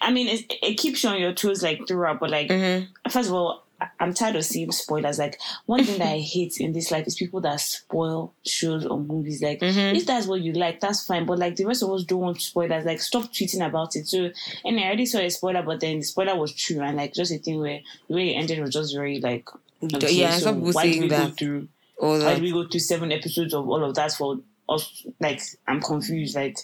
I mean it, it keeps you on your toes like throughout, but like Mm-hmm. first of all. I'm tired of seeing spoilers. Like one thing that I hate in this life is people that spoil shows or movies. Like Mm-hmm. if that's what you like, that's fine. But like the rest of us don't want spoilers. Like stop tweeting about it. So and I already saw a spoiler, but then the spoiler was true and like just a thing where the way it ended was just very like okay, yeah, so some people why did saying that. through Or why like, did we go through seven episodes of all of that for us? Like, I'm confused. Like,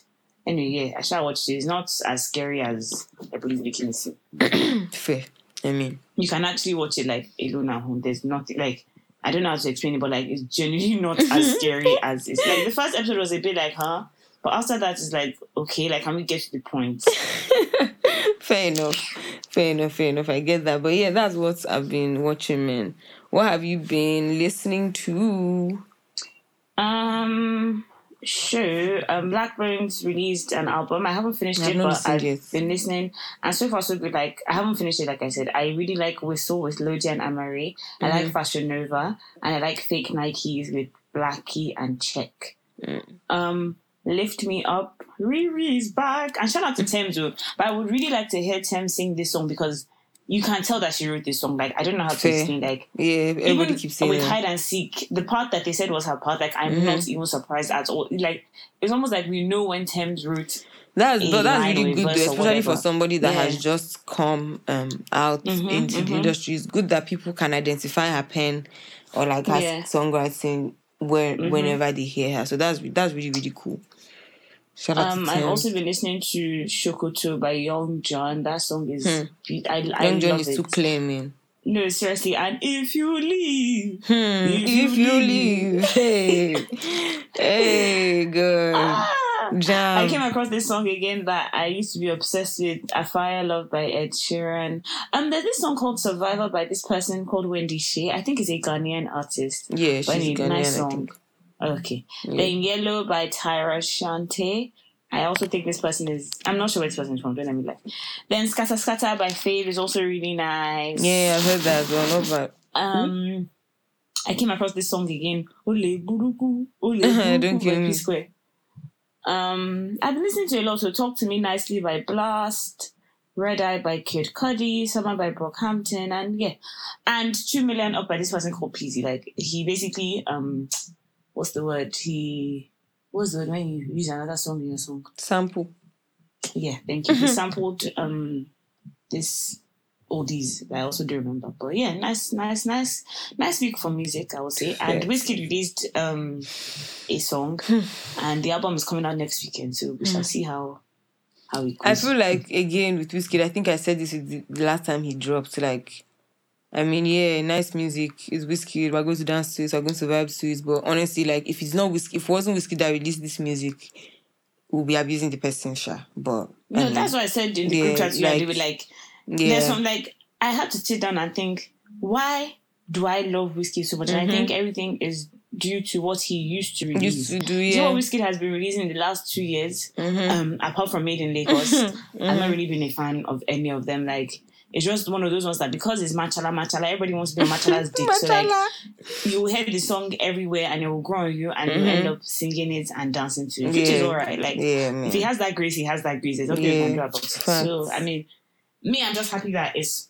anyway, yeah, I shall watch it. It's not as scary as I believe it can see. fair. I mean, You can actually watch it like alone at home. There's nothing like I don't know how to explain it, but like it's genuinely not as scary as it's like the first episode was a bit like, huh? But after that, it's like, okay, like can we get to the point? fair enough. Fair enough. Fair enough. I get that. But yeah, that's what I've been watching, man. What have you been listening to? Um, sure. Um, Blaqbonez released an album. I haven't finished I've it, but I've yet. been listening, and so far so good. Like I haven't finished it. Like I said, I really like Whistle with Lojay and Amaarae. I Mm-hmm. like Fashion Nova, and I like Fake Nikes with Blxckie and Check. Mm. Um, Lift Me Up. Riri is back, and shout out to Tems. But I would really like to hear Tems sing this song because. You can tell that she wrote this song. Like I don't know how to Fair. explain. Like Yeah, everybody keeps saying with that. hide and seek, the part that they said was her part, like I'm Mm-hmm. not even surprised at all. Like it's almost like we know when Tems wrote. That's but that's really good, though, especially for somebody that Yeah. has just come um out into the industry. It's good that people can identify her pen or like her Yeah. songwriting where whenever they hear her. So that's that's really really cool. Shout out Um, to I've also been listening to Shokoto by Young Jonn. That song is be- I, I Young Jonn is it. too claiming. No, seriously. And if you leave, Hmm, if you leave, hey, hey, good. Ah! Jam. I came across this song again that I used to be obsessed with. Afire Love by Ed Sheeran. Um, there's this song called Survivor by this person called Wendy Shay. I think he's a Ghanaian artist. yeah, she's anyway, Ghanaian, nice song. Think. Okay. Then Yellow by Tyra Shante. I also think this person is. I'm not sure where this person is from. Don't let me lie. Then Scatter Scatter by Fave is also really nice. Yeah, I've heard that as well. Not bad. Um, I came across this song again. Ole Gurugu, Ole Don't Gurugu kill by me. P Square. Um, I've been listening to a lot. So Talk to Me Nicely by Blast. Red Eye by Kid Cudi, Summer by Brockhampton, and yeah, and Two Million Up by this person called Peezy. Like he basically, um, what's the word? He what's the word when you use another song in your song? Sample. Yeah, thank you. He sampled um this all these I also do remember. But yeah, nice, nice, nice, nice week for music, I would say. And Yes. Wizkid released um a song and the album is coming out next weekend, so we shall see how how it goes. I feel like again with Wizkid, I think I said this the the last time he dropped. Like, I mean, yeah, nice music. It's Wizkid. We're going to dance to it. We're going to vibe to it. But honestly, like, if it's not Wizkid, if it wasn't Wizkid that released this music, we'll be abusing the person, sure. But no, mean, that's what I said in the yeah, group chat to you. they like- were like, yeah, there's some like I had to sit down and think, why do I love Wizkid so much? And I think everything is due to what he used to release. Mm-hmm. used to do Do you know. Mm-hmm. what Wizkid has been releasing in the last two years? Um, apart from Made in Lagos, I've not really been a fan of any of them. Like it's just one of those ones that because it's machala machala, everybody wants to be machala's dick. So like you hear the song everywhere and it will grow on you and you end up singing it and dancing to it, which is Mm-hmm. Alright. Like Yeah, if he has that grace, he has that grace. There's nothing you Yeah, about it. So I mean, me, I'm just happy that it's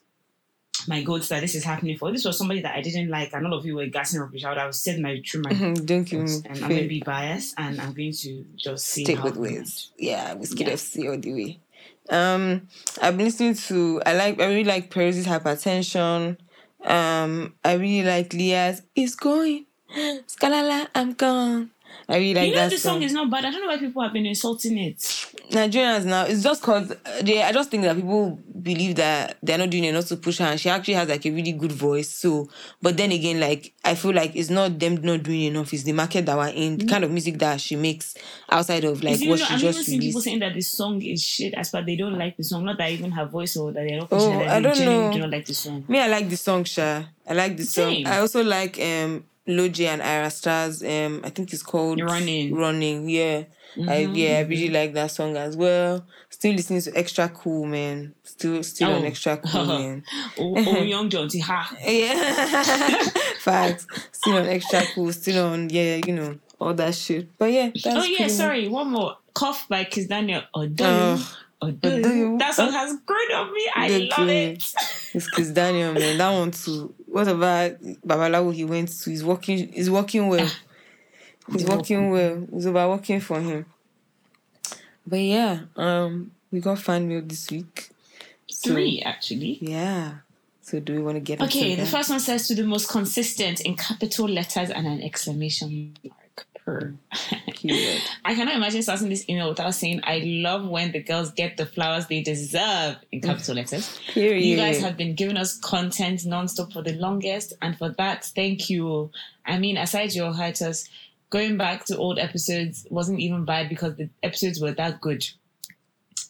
my goals that this is happening for. This was somebody that I didn't like, and all of you were gassing rubbish out. I was said my true mind. Mhm, Don't me. And I'm going to be biased, and I'm going to just see Stick with it Wiz. Yeah, Wizkid Yeah. FC all the way. Um, I've been listening to. I like. I really like Perez's hypertension. Um, I really like Leah's. It's going. Scalala, I'm gone. I really like You know, that the song is not bad. I don't know why people have been insulting it. Nigerians now. It's just cause uh, they. I just think that people believe that they're not doing enough to push her. And she actually has like a really good voice. So, but then again, like I feel like it's not them not doing enough. It's the market that we're in, the kind of music that she makes outside of like what though- she I've even just seen people saying that the song is shit as but they don't like the song. Not that even her voice or that they're not Oh, her, I don't know. do not like the song. Me, I like the song, Sha. I like the song. Same. I also like um Lojay and Ira Stars. Um, I think it's called Running. Running, yeah. Mm-hmm, yeah, I really like that song as well. Still listening to Extra Cool, man. Still still on Oh. Extra Cool, man. Oh, oh young Jonn Ha. Yeah. Facts. Still on Extra Cool. Still on yeah, you know all that shit. But yeah. That's Oh yeah, sorry. One more. Cough by Kizz Daniel. Oh, do Oh. oh, do That song has grown on me. I love it. It's Chris Daniel, man. That one too. Whatever Babalawo he went to, he's working. He's working well. He's working well. It's over working for him. But yeah, um, we got fan mail this week. So, Three actually. Yeah. So do we want to get Okay, the that? first one says to the most consistent in capital letters and an exclamation mark Period. I cannot imagine starting this email without saying I love when the girls get the flowers they deserve in capital letters. Period. You guys have been giving us content nonstop for the longest, and for that, thank you. I mean, aside your hiatus, going back to old episodes wasn't even bad because the episodes were that good.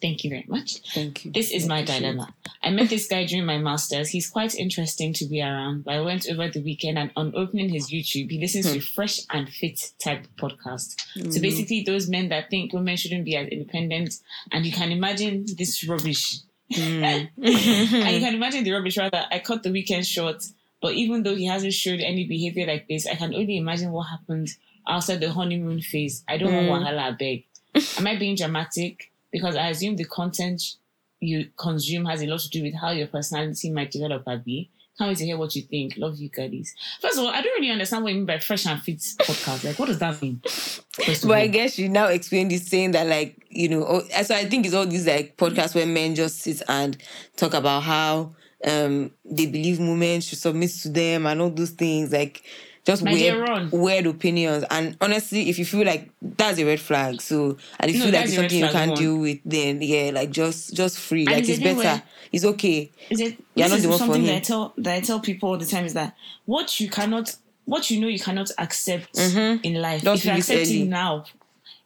Thank you very much. Thank you. This is my dilemma. I met this guy during my master's. He's quite interesting to be around, but I went over the weekend and on opening his YouTube, he listens Hmm. to fresh and fit type podcast. So basically, those men that think women shouldn't be as independent, and you can imagine this rubbish. Hmm. and you can imagine the rubbish rather. I cut the weekend short, but even though he hasn't showed any behavior like this, I can only imagine what happened outside the honeymoon phase. I don't Mm. want wahala, I beg. Am I being dramatic? Because I assume the content you consume has a lot to do with how your personality might develop, Abby. Can't wait to hear what you think. Love you, girlies. First of all, I don't really understand what you mean by fresh and fit podcast. Like, what does that mean? But I guess you now explain this saying that like you know oh, so I think it's all these like podcasts where men just sit and talk about how um they believe women should submit to them and all those things like just My weird, weird opinions and honestly if you feel like that's a red flag so and if you feel like it's something you can't deal with then yeah like just just free And like it's a it's thing better where- it's okay is it You're not the one for something him. that I tell that I tell people all the time is that what you cannot what you know you cannot accept in life. Mm-hmm. Don't if you accept it now,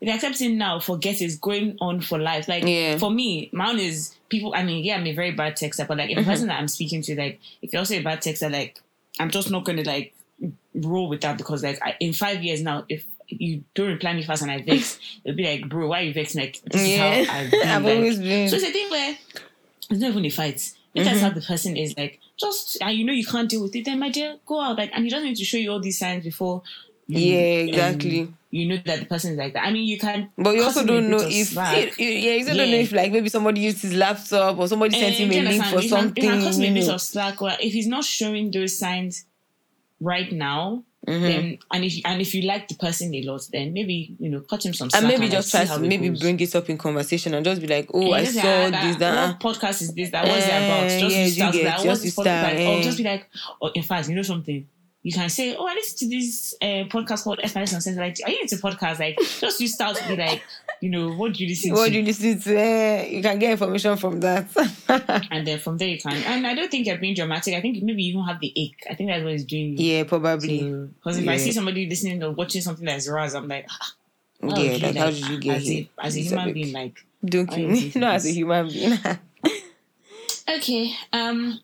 if you accept it now, forget it's going on for life. Like Yeah. for me, mine is people I mean, yeah, I'm a very bad texter, but like Mm-hmm. if the person that I'm speaking to, like if you're also a bad texter, like I'm just not gonna like roll with that because like I, in five years now, if you don't reply me fast and I vex, it'll be like, bro, why you vex? Like this Yeah. is how I've been. I've like- always been. So it's a thing where it's not even a fight. If that's how the person is, like, just and you know you can't deal with it, then my dear, go out. Like, and he doesn't need to show you all these signs before. you, yeah um, exactly you know that the person is like that. I mean, you can, but you also don't know if slack. you- you- yeah you also don't know if like maybe somebody used his laptop or somebody sent Eh, him a link for can- something You can him a bit of slack. Or if he's not showing those signs right now, Mm-hmm. then and if and if you like the person a lot, then maybe you know cut him some and maybe like, just try to maybe goes. bring it up in conversation and just be like, oh, Yeah, I saw ah, this, that. What podcast is this? That what's it about? Eh, Just yeah, start get, like, just what's this podcast like? Or eh. just be like, oh, in fact, you know something. You can say, oh, I listen to this uh, podcast called FNS and Like, are you into podcasts? Like, just you start to be like, you know, what do you listen What to? do you listen to? Eh, you can get information from that. and then from there you can. And I don't think you're being dramatic. I think maybe you even have the ache. I think that's what it's doing. yeah, probably. Because if I see somebody listening or watching something that's Raz, I'm like, ah, yeah, okay, like, how did you get as here? A, as a human like- being, like, Don't kill me. Not as a human being. Okay. Um,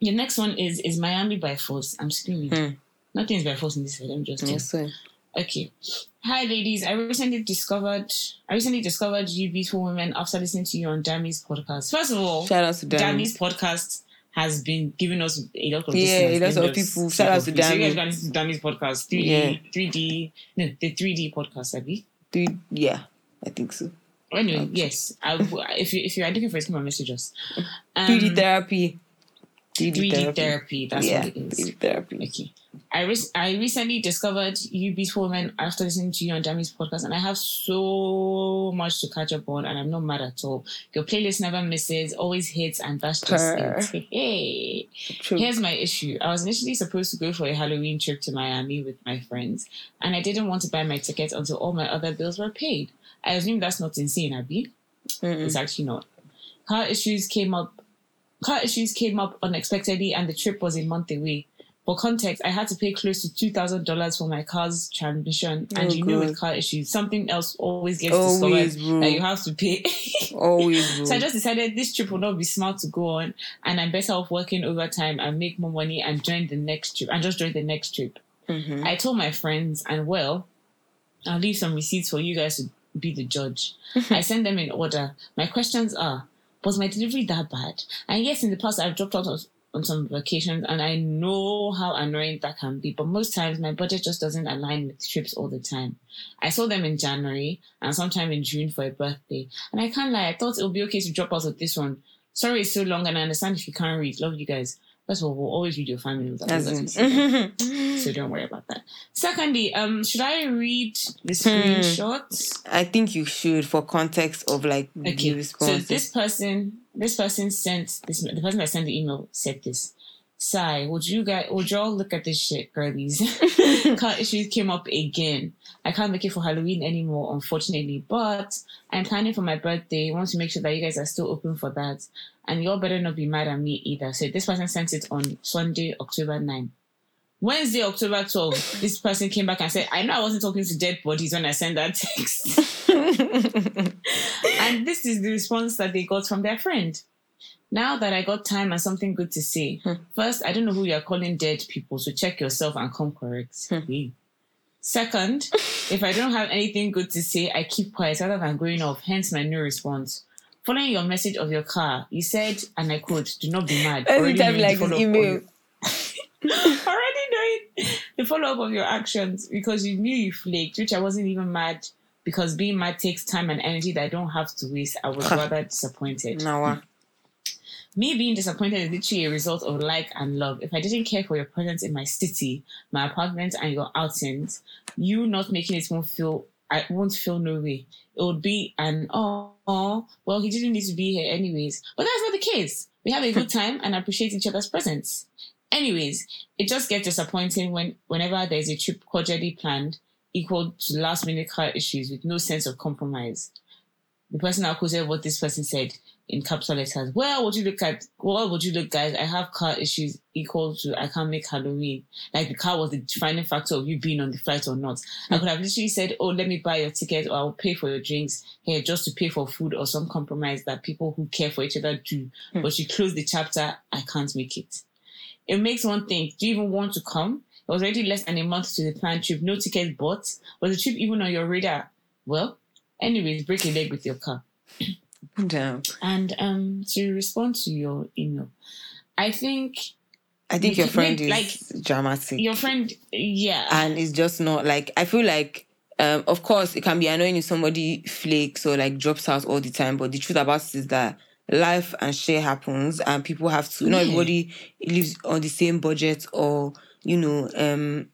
the next one is is Miami by force. I'm screaming. Hmm. Nothing is by force in this. I'm just yes, okay. Hi, ladies. I recently discovered I recently discovered you beautiful women after listening to you on Dami's podcast. First of all, Shout out to Dan. Dami's podcast has been giving us a lot of Yeah, a lot of people. Shout out to people. So you guys can listen to Dami's podcast. 3D, Yeah. 3D, no, the 3D podcast, I believe. Three, yeah, I think so. Anyway, yes. I, if you if you are looking for it, come and message us. Um, 3D therapy. 3D therapy. That's yeah, what it is. 3D therapy. Okay. I re- I recently discovered you beautiful women after listening to you on Dami's podcast, and I have so much to catch up on, and I'm not mad at all. Your playlist never misses, always hits, and that's just Purr. it. Hey. True. Here's my issue. I was initially supposed to go for a Halloween trip to Miami with my friends, and I didn't want to buy my ticket until all my other bills were paid. I assume that's not insane, Abby. Mm-mm. It's actually not. Car issues came up car issues came up unexpectedly and the trip was a month away. For context, I had to pay close to two thousand dollars for my car's transmission, and Oh, you know with car issues, something else always gets Always, discovered bro. that you have to pay. Always, bro. So I just decided this trip will not be smart to go on, and I'm better off working overtime and make more money and join the next trip and just join the next trip. Mhm. I told my friends, and well, I'll leave some receipts for you guys to be the judge. I send them in order. My questions are: Was my delivery that bad? And yes, in the past I've dropped out of, on some vacations, and I know how annoying that can be. But most times my budget just doesn't align with trips all the time. I saw them in January and sometime in June for a birthday, and I can't lie. I thought it would be okay to drop out of this one. Sorry, it's so long, and I understand if you can't read. Love you guys. First of all, we'll always read your family. notes. As in- So don't worry about that. Secondly, um, should I read the Hmm. screenshots? I think you should for context of like the Okay. So this person, this person sent this. The person that sent the email said this. Sigh, would you guys, would y'all look at this shit, girlies? Car issues came up again. I can't make it for Halloween anymore, unfortunately, but I'm planning for my birthday. I want to make sure that you guys are still open for that. And y'all better not be mad at me either. So this person sent it on Sunday, October 9. Wednesday, October 12, this person came back and said, I know I wasn't talking to dead bodies when I sent that text. and this is the response that they got from their friend. Now that I got time and something good to say, hmm. first, I don't know who you're calling dead people, so check yourself and come correct. Hmm. Hey. Second, if I don't have anything good to say, I keep quiet rather than going off, hence my no response. Following your message of your car, you said, and I quote, do not be mad. Every time like the email. already knowing the follow up of your actions because you knew you flaked, which I wasn't even mad because being mad takes time and energy that I don't have to waste. I was rather disappointed. Now, uh, Me being disappointed is literally a result of like and love. If I didn't care for your presence in my city, my apartment, and your outings, you not making it won't feel I won't feel no way. It would be an oh, oh well he didn't need to be here anyways. But that's not the case. We have a good time and appreciate each other's presence. Anyways, it just gets disappointing when whenever there's a trip cordially planned, equal to last minute car issues with no sense of compromise. The person now quoted what this person said in capital letters. Well, would you look at well, would you look, guys? I have car issues equal to I can't make Halloween. Like the car was the defining factor of you being on the flight or not. I could have literally said, Oh, let me buy your ticket or I'll pay for your drinks here just to pay for food or some compromise that people who care for each other do. Hmm. But you close the chapter, I can't make it. It makes one think, do you even want to come? It was already less than a month to the planned trip, no tickets bought. Was the trip even on your radar? Well, anyways, break a leg with your car. damn. And um, to respond to your email, I think I think You your friend is like, dramatic. your friend, yeah, and it's just not like I feel like um of course it can be annoying if somebody flakes or like drops out all the time, but the truth about it is that life and share happens and people have to not Yeah. everybody lives on the same budget or you know um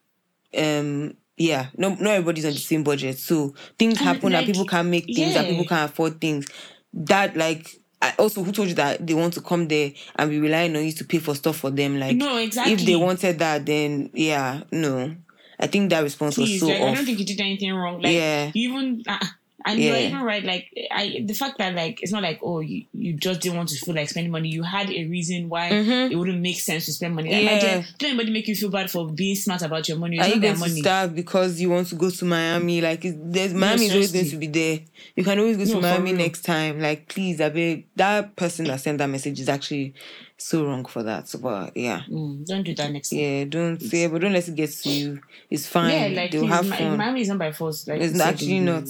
um yeah no not everybody's on the same budget so things And, happen like, and people can't make things and yeah. people can't afford things that like I also who told you that they want to come there and be relying on you to pay for stuff for them like No, exactly. if they wanted that then yeah no i think that response please, was so like, I don't think you did anything wrong. Like, Yeah. even. Uh, and you're even right, like I, the fact that like it's not like oh you, you just didn't want to feel like spending money. You had a reason why it wouldn't make sense to spend money. Like, Mm-hmm. Yeah. Don't anybody make you feel bad for being smart about your money. It's are you going to starve because you want to go to Miami? Like, there's Miami is always going to be there. You can always go No, to Miami next time. Like, please, I beg. That person that sent that message is actually so wrong for that. But yeah, Mm, don't do that next time. yeah, don't say, but don't let it get to you. It's fine. Yeah, like They'll have Ma- fun. Miami is not by force. Like it's actually not.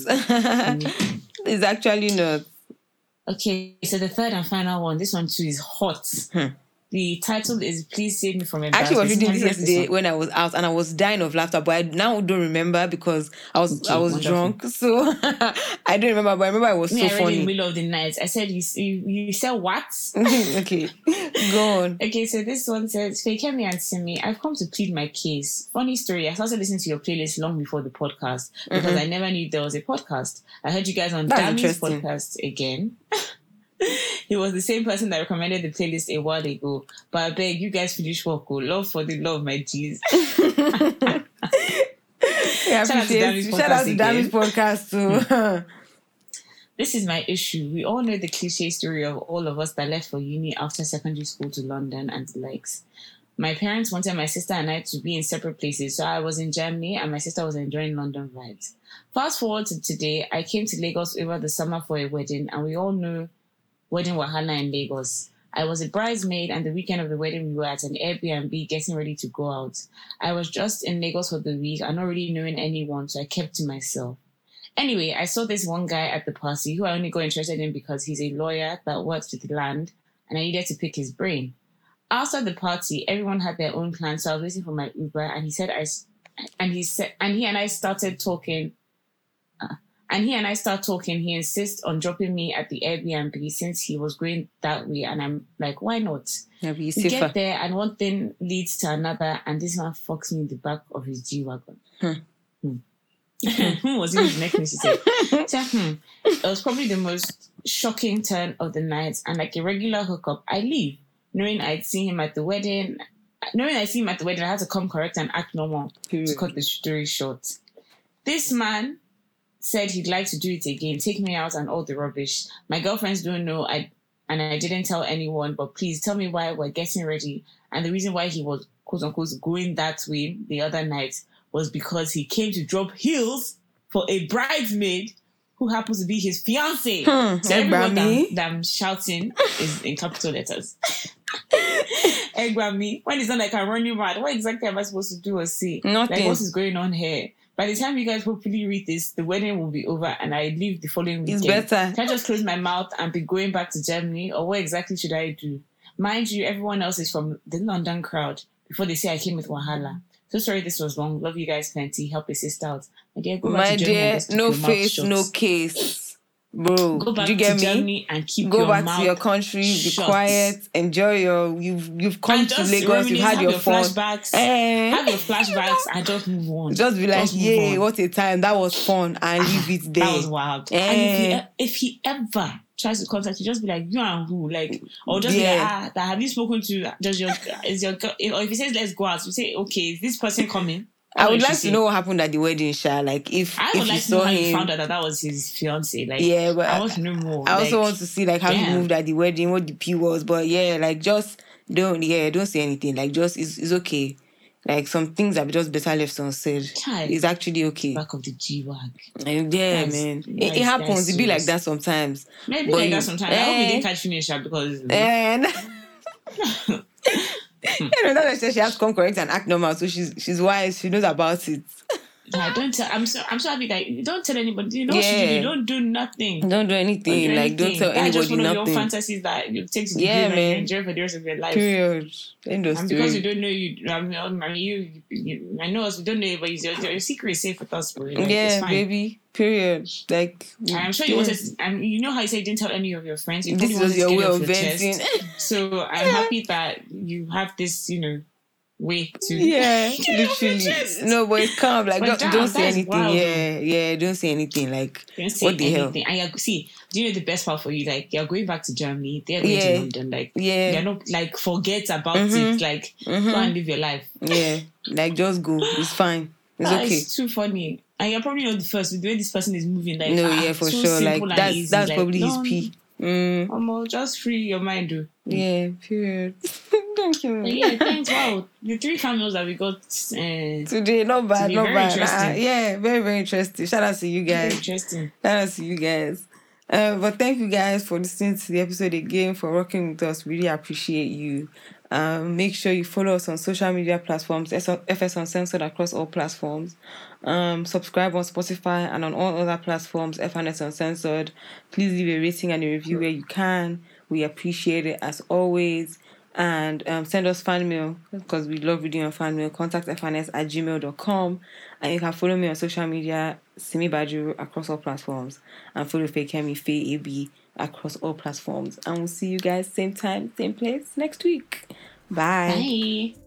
it's actually not. Okay, so the third and final one, this one too is hot. The title is "Please Save Me from Hmm. I actually was reading this yesterday when I was out and I was dying of laughter, but I now don't remember because I was Okay, I was wonderful. drunk, so I don't remember. But I remember it was Me, so I read it in the middle of the night. I said, "You you, you said what?" okay, go on. Okay, so this one says, Fakemi and Simi, I've come to plead my case. Funny story, I started listening to your playlist long before the podcast because I never knew there was a podcast. I heard you guys on Mm-hmm. Interesting. podcast again. he was the same person that recommended the playlist a while ago. But I beg you guys finish work. Oh, love for the love, my G's. Yeah, Shout out appreciate- Dammy's shout out to podcast podcast too. Hmm. this is my issue. We all know the cliche story of all of us that left for uni after secondary school to London and the likes. My parents wanted my sister and I to be in separate places, so I was in Germany and my sister was enjoying London vibes. Fast forward to today, I came to Lagos over the summer for a wedding, and we all know wedding wahala in Lagos. I was a bridesmaid, and the weekend of the wedding, we were at an Airbnb getting ready to go out. I was just in Lagos for the week and not really knowing anyone, so I kept to myself. Anyway, I saw this one guy at the party who I only got interested in because he's a lawyer that works with land, and I needed to pick his brain. After the party, everyone had their own plan, so I was waiting for my Uber, and he said I, and he said, and he and I started talking. And he and I start talking. He insists on dropping me at the Airbnb since he was going that way, and I'm like, why not? We get there, and one thing leads to another, and this man fucks me in the back of his G wagon. Hmm. Hmm was in his neck, she said. So, hmm. It was probably the most shocking turn of the night, and like a regular hookup, I leave, knowing I'd seen him at the wedding. Knowing I'd seen him at the wedding, I had to come correct and act normal to cut the story short. This man said he'd like to do it again, take me out and all the rubbish. My girlfriends don't know I and I didn't tell anyone, but please tell me why we're getting ready. And the reason why he was quote unquote going that way the other night was because he came to drop heels for a bridesmaid who happens to be his fiance. Hmm, So everyone that, that I'm shouting is in capital letters. Egg me. When it's not like I'm running mad, what exactly am I supposed to do or say? Like Nothing. what is going on here? By the time you guys hopefully read this, the wedding will be over and I leave the following weekend. It's better. Can I just close my mouth and be going back to Germany? Or what exactly should I do? Mind you, everyone else is from the London crowd before they say I came with Wahala. So sorry this was long. Love you guys plenty. Help your sister out. My dear, go back My to dear, no face, no case. Bro, Go back do you get to me? Germany and keep Go your back mouth to your country, be quiet, enjoy your you've you've come And to Lagos, you've had your, your fun. flashbacks. Eh. Have your flashbacks and just move on. Just be like, Just yay, what a time. That was fun. And leave it there. That was wild. Eh. And if he, if he ever tries to contact you, just be like, you and who? Like, or just be Yeah. like, ah, that have you spoken to? Does your is your? Or if he says let's go out, you say, okay, is this person coming? I would like to know what happened at the wedding, Sha. Like if I if would you like to know saw how you him. found out that that was his fiance. Like, Yeah, but I want to know more. I also want to see like how he moved at the wedding, what the P was. But yeah, like just don't yeah, don't say anything. Like just it's, it's okay. Like some things are just better left unsaid. Child. It's actually okay. back of the G wag. Yeah, That's- man. It, that's- it happens. It be like that sometimes. Maybe But like you- that sometimes. I hope Eh. he didn't catch finish her because And you know that she has to come correct and act normal. So she's she's wise. She knows about it. I don't tell. I'm so I'm so happy that you don't tell anybody. You know what you do? Don't do nothing. Don't do anything. do like don't anything. tell That's just anybody one of your nothing. fantasies that you take to Yeah, grave and man. enjoy for the rest of your life. Period. End of And because you don't know you, um, I mean, you, you, I know us. We don't know, but your, your secret is safe with us, bro. Like, Yeah, baby. Period. Like I'm sure you yeah. wanted. To, and you know how you say you didn't tell any of your friends. You This was your way of venting. So I'm happy that you have this, you know, way to yeah, get it off your literally. No, but it's calm. Like don't, damn, don't say anything. wild, yeah, yeah. Don't say anything. Like Don't say what the hell? anything. And you're, see, do you know the best part for you? Like you're going back to Germany. They're going Yeah. to London. Like Yeah. you're not like forget about Mhm. it. Like Mhm. go and live your life. Yeah, like just go. It's fine. It's That okay. is too funny. And you're probably not the first with the way this person is moving. Like No, ah, yeah, for so sure. Like that's that's Like, probably his no, P. Mm, Omo, just free your mind, do. Yeah, period. Thank you. Yeah, thanks. Wow, the three cameos that we got. Uh, Today, not bad, be not very bad. Uh, yeah, very, very interesting. Shout out to you very guys. interesting. Shout out to you guys. Uh, but thank you guys for listening to the episode again, for rocking with us. Really appreciate you. Um, make sure you follow us on social media platforms, FS Uncensored across all platforms. Um, subscribe on Spotify and on all other platforms, FNS Uncensored. Please leave a rating and a review where you can. We appreciate it as always. And um, send us fan mail because we love reading your fan mail. Contact fns at gmail.com. And you can follow me on social media, Simi Baju, across all platforms. And follow Fakemi Faye AB across all platforms. And we'll see you guys same time, same place next week. Bye. Bye.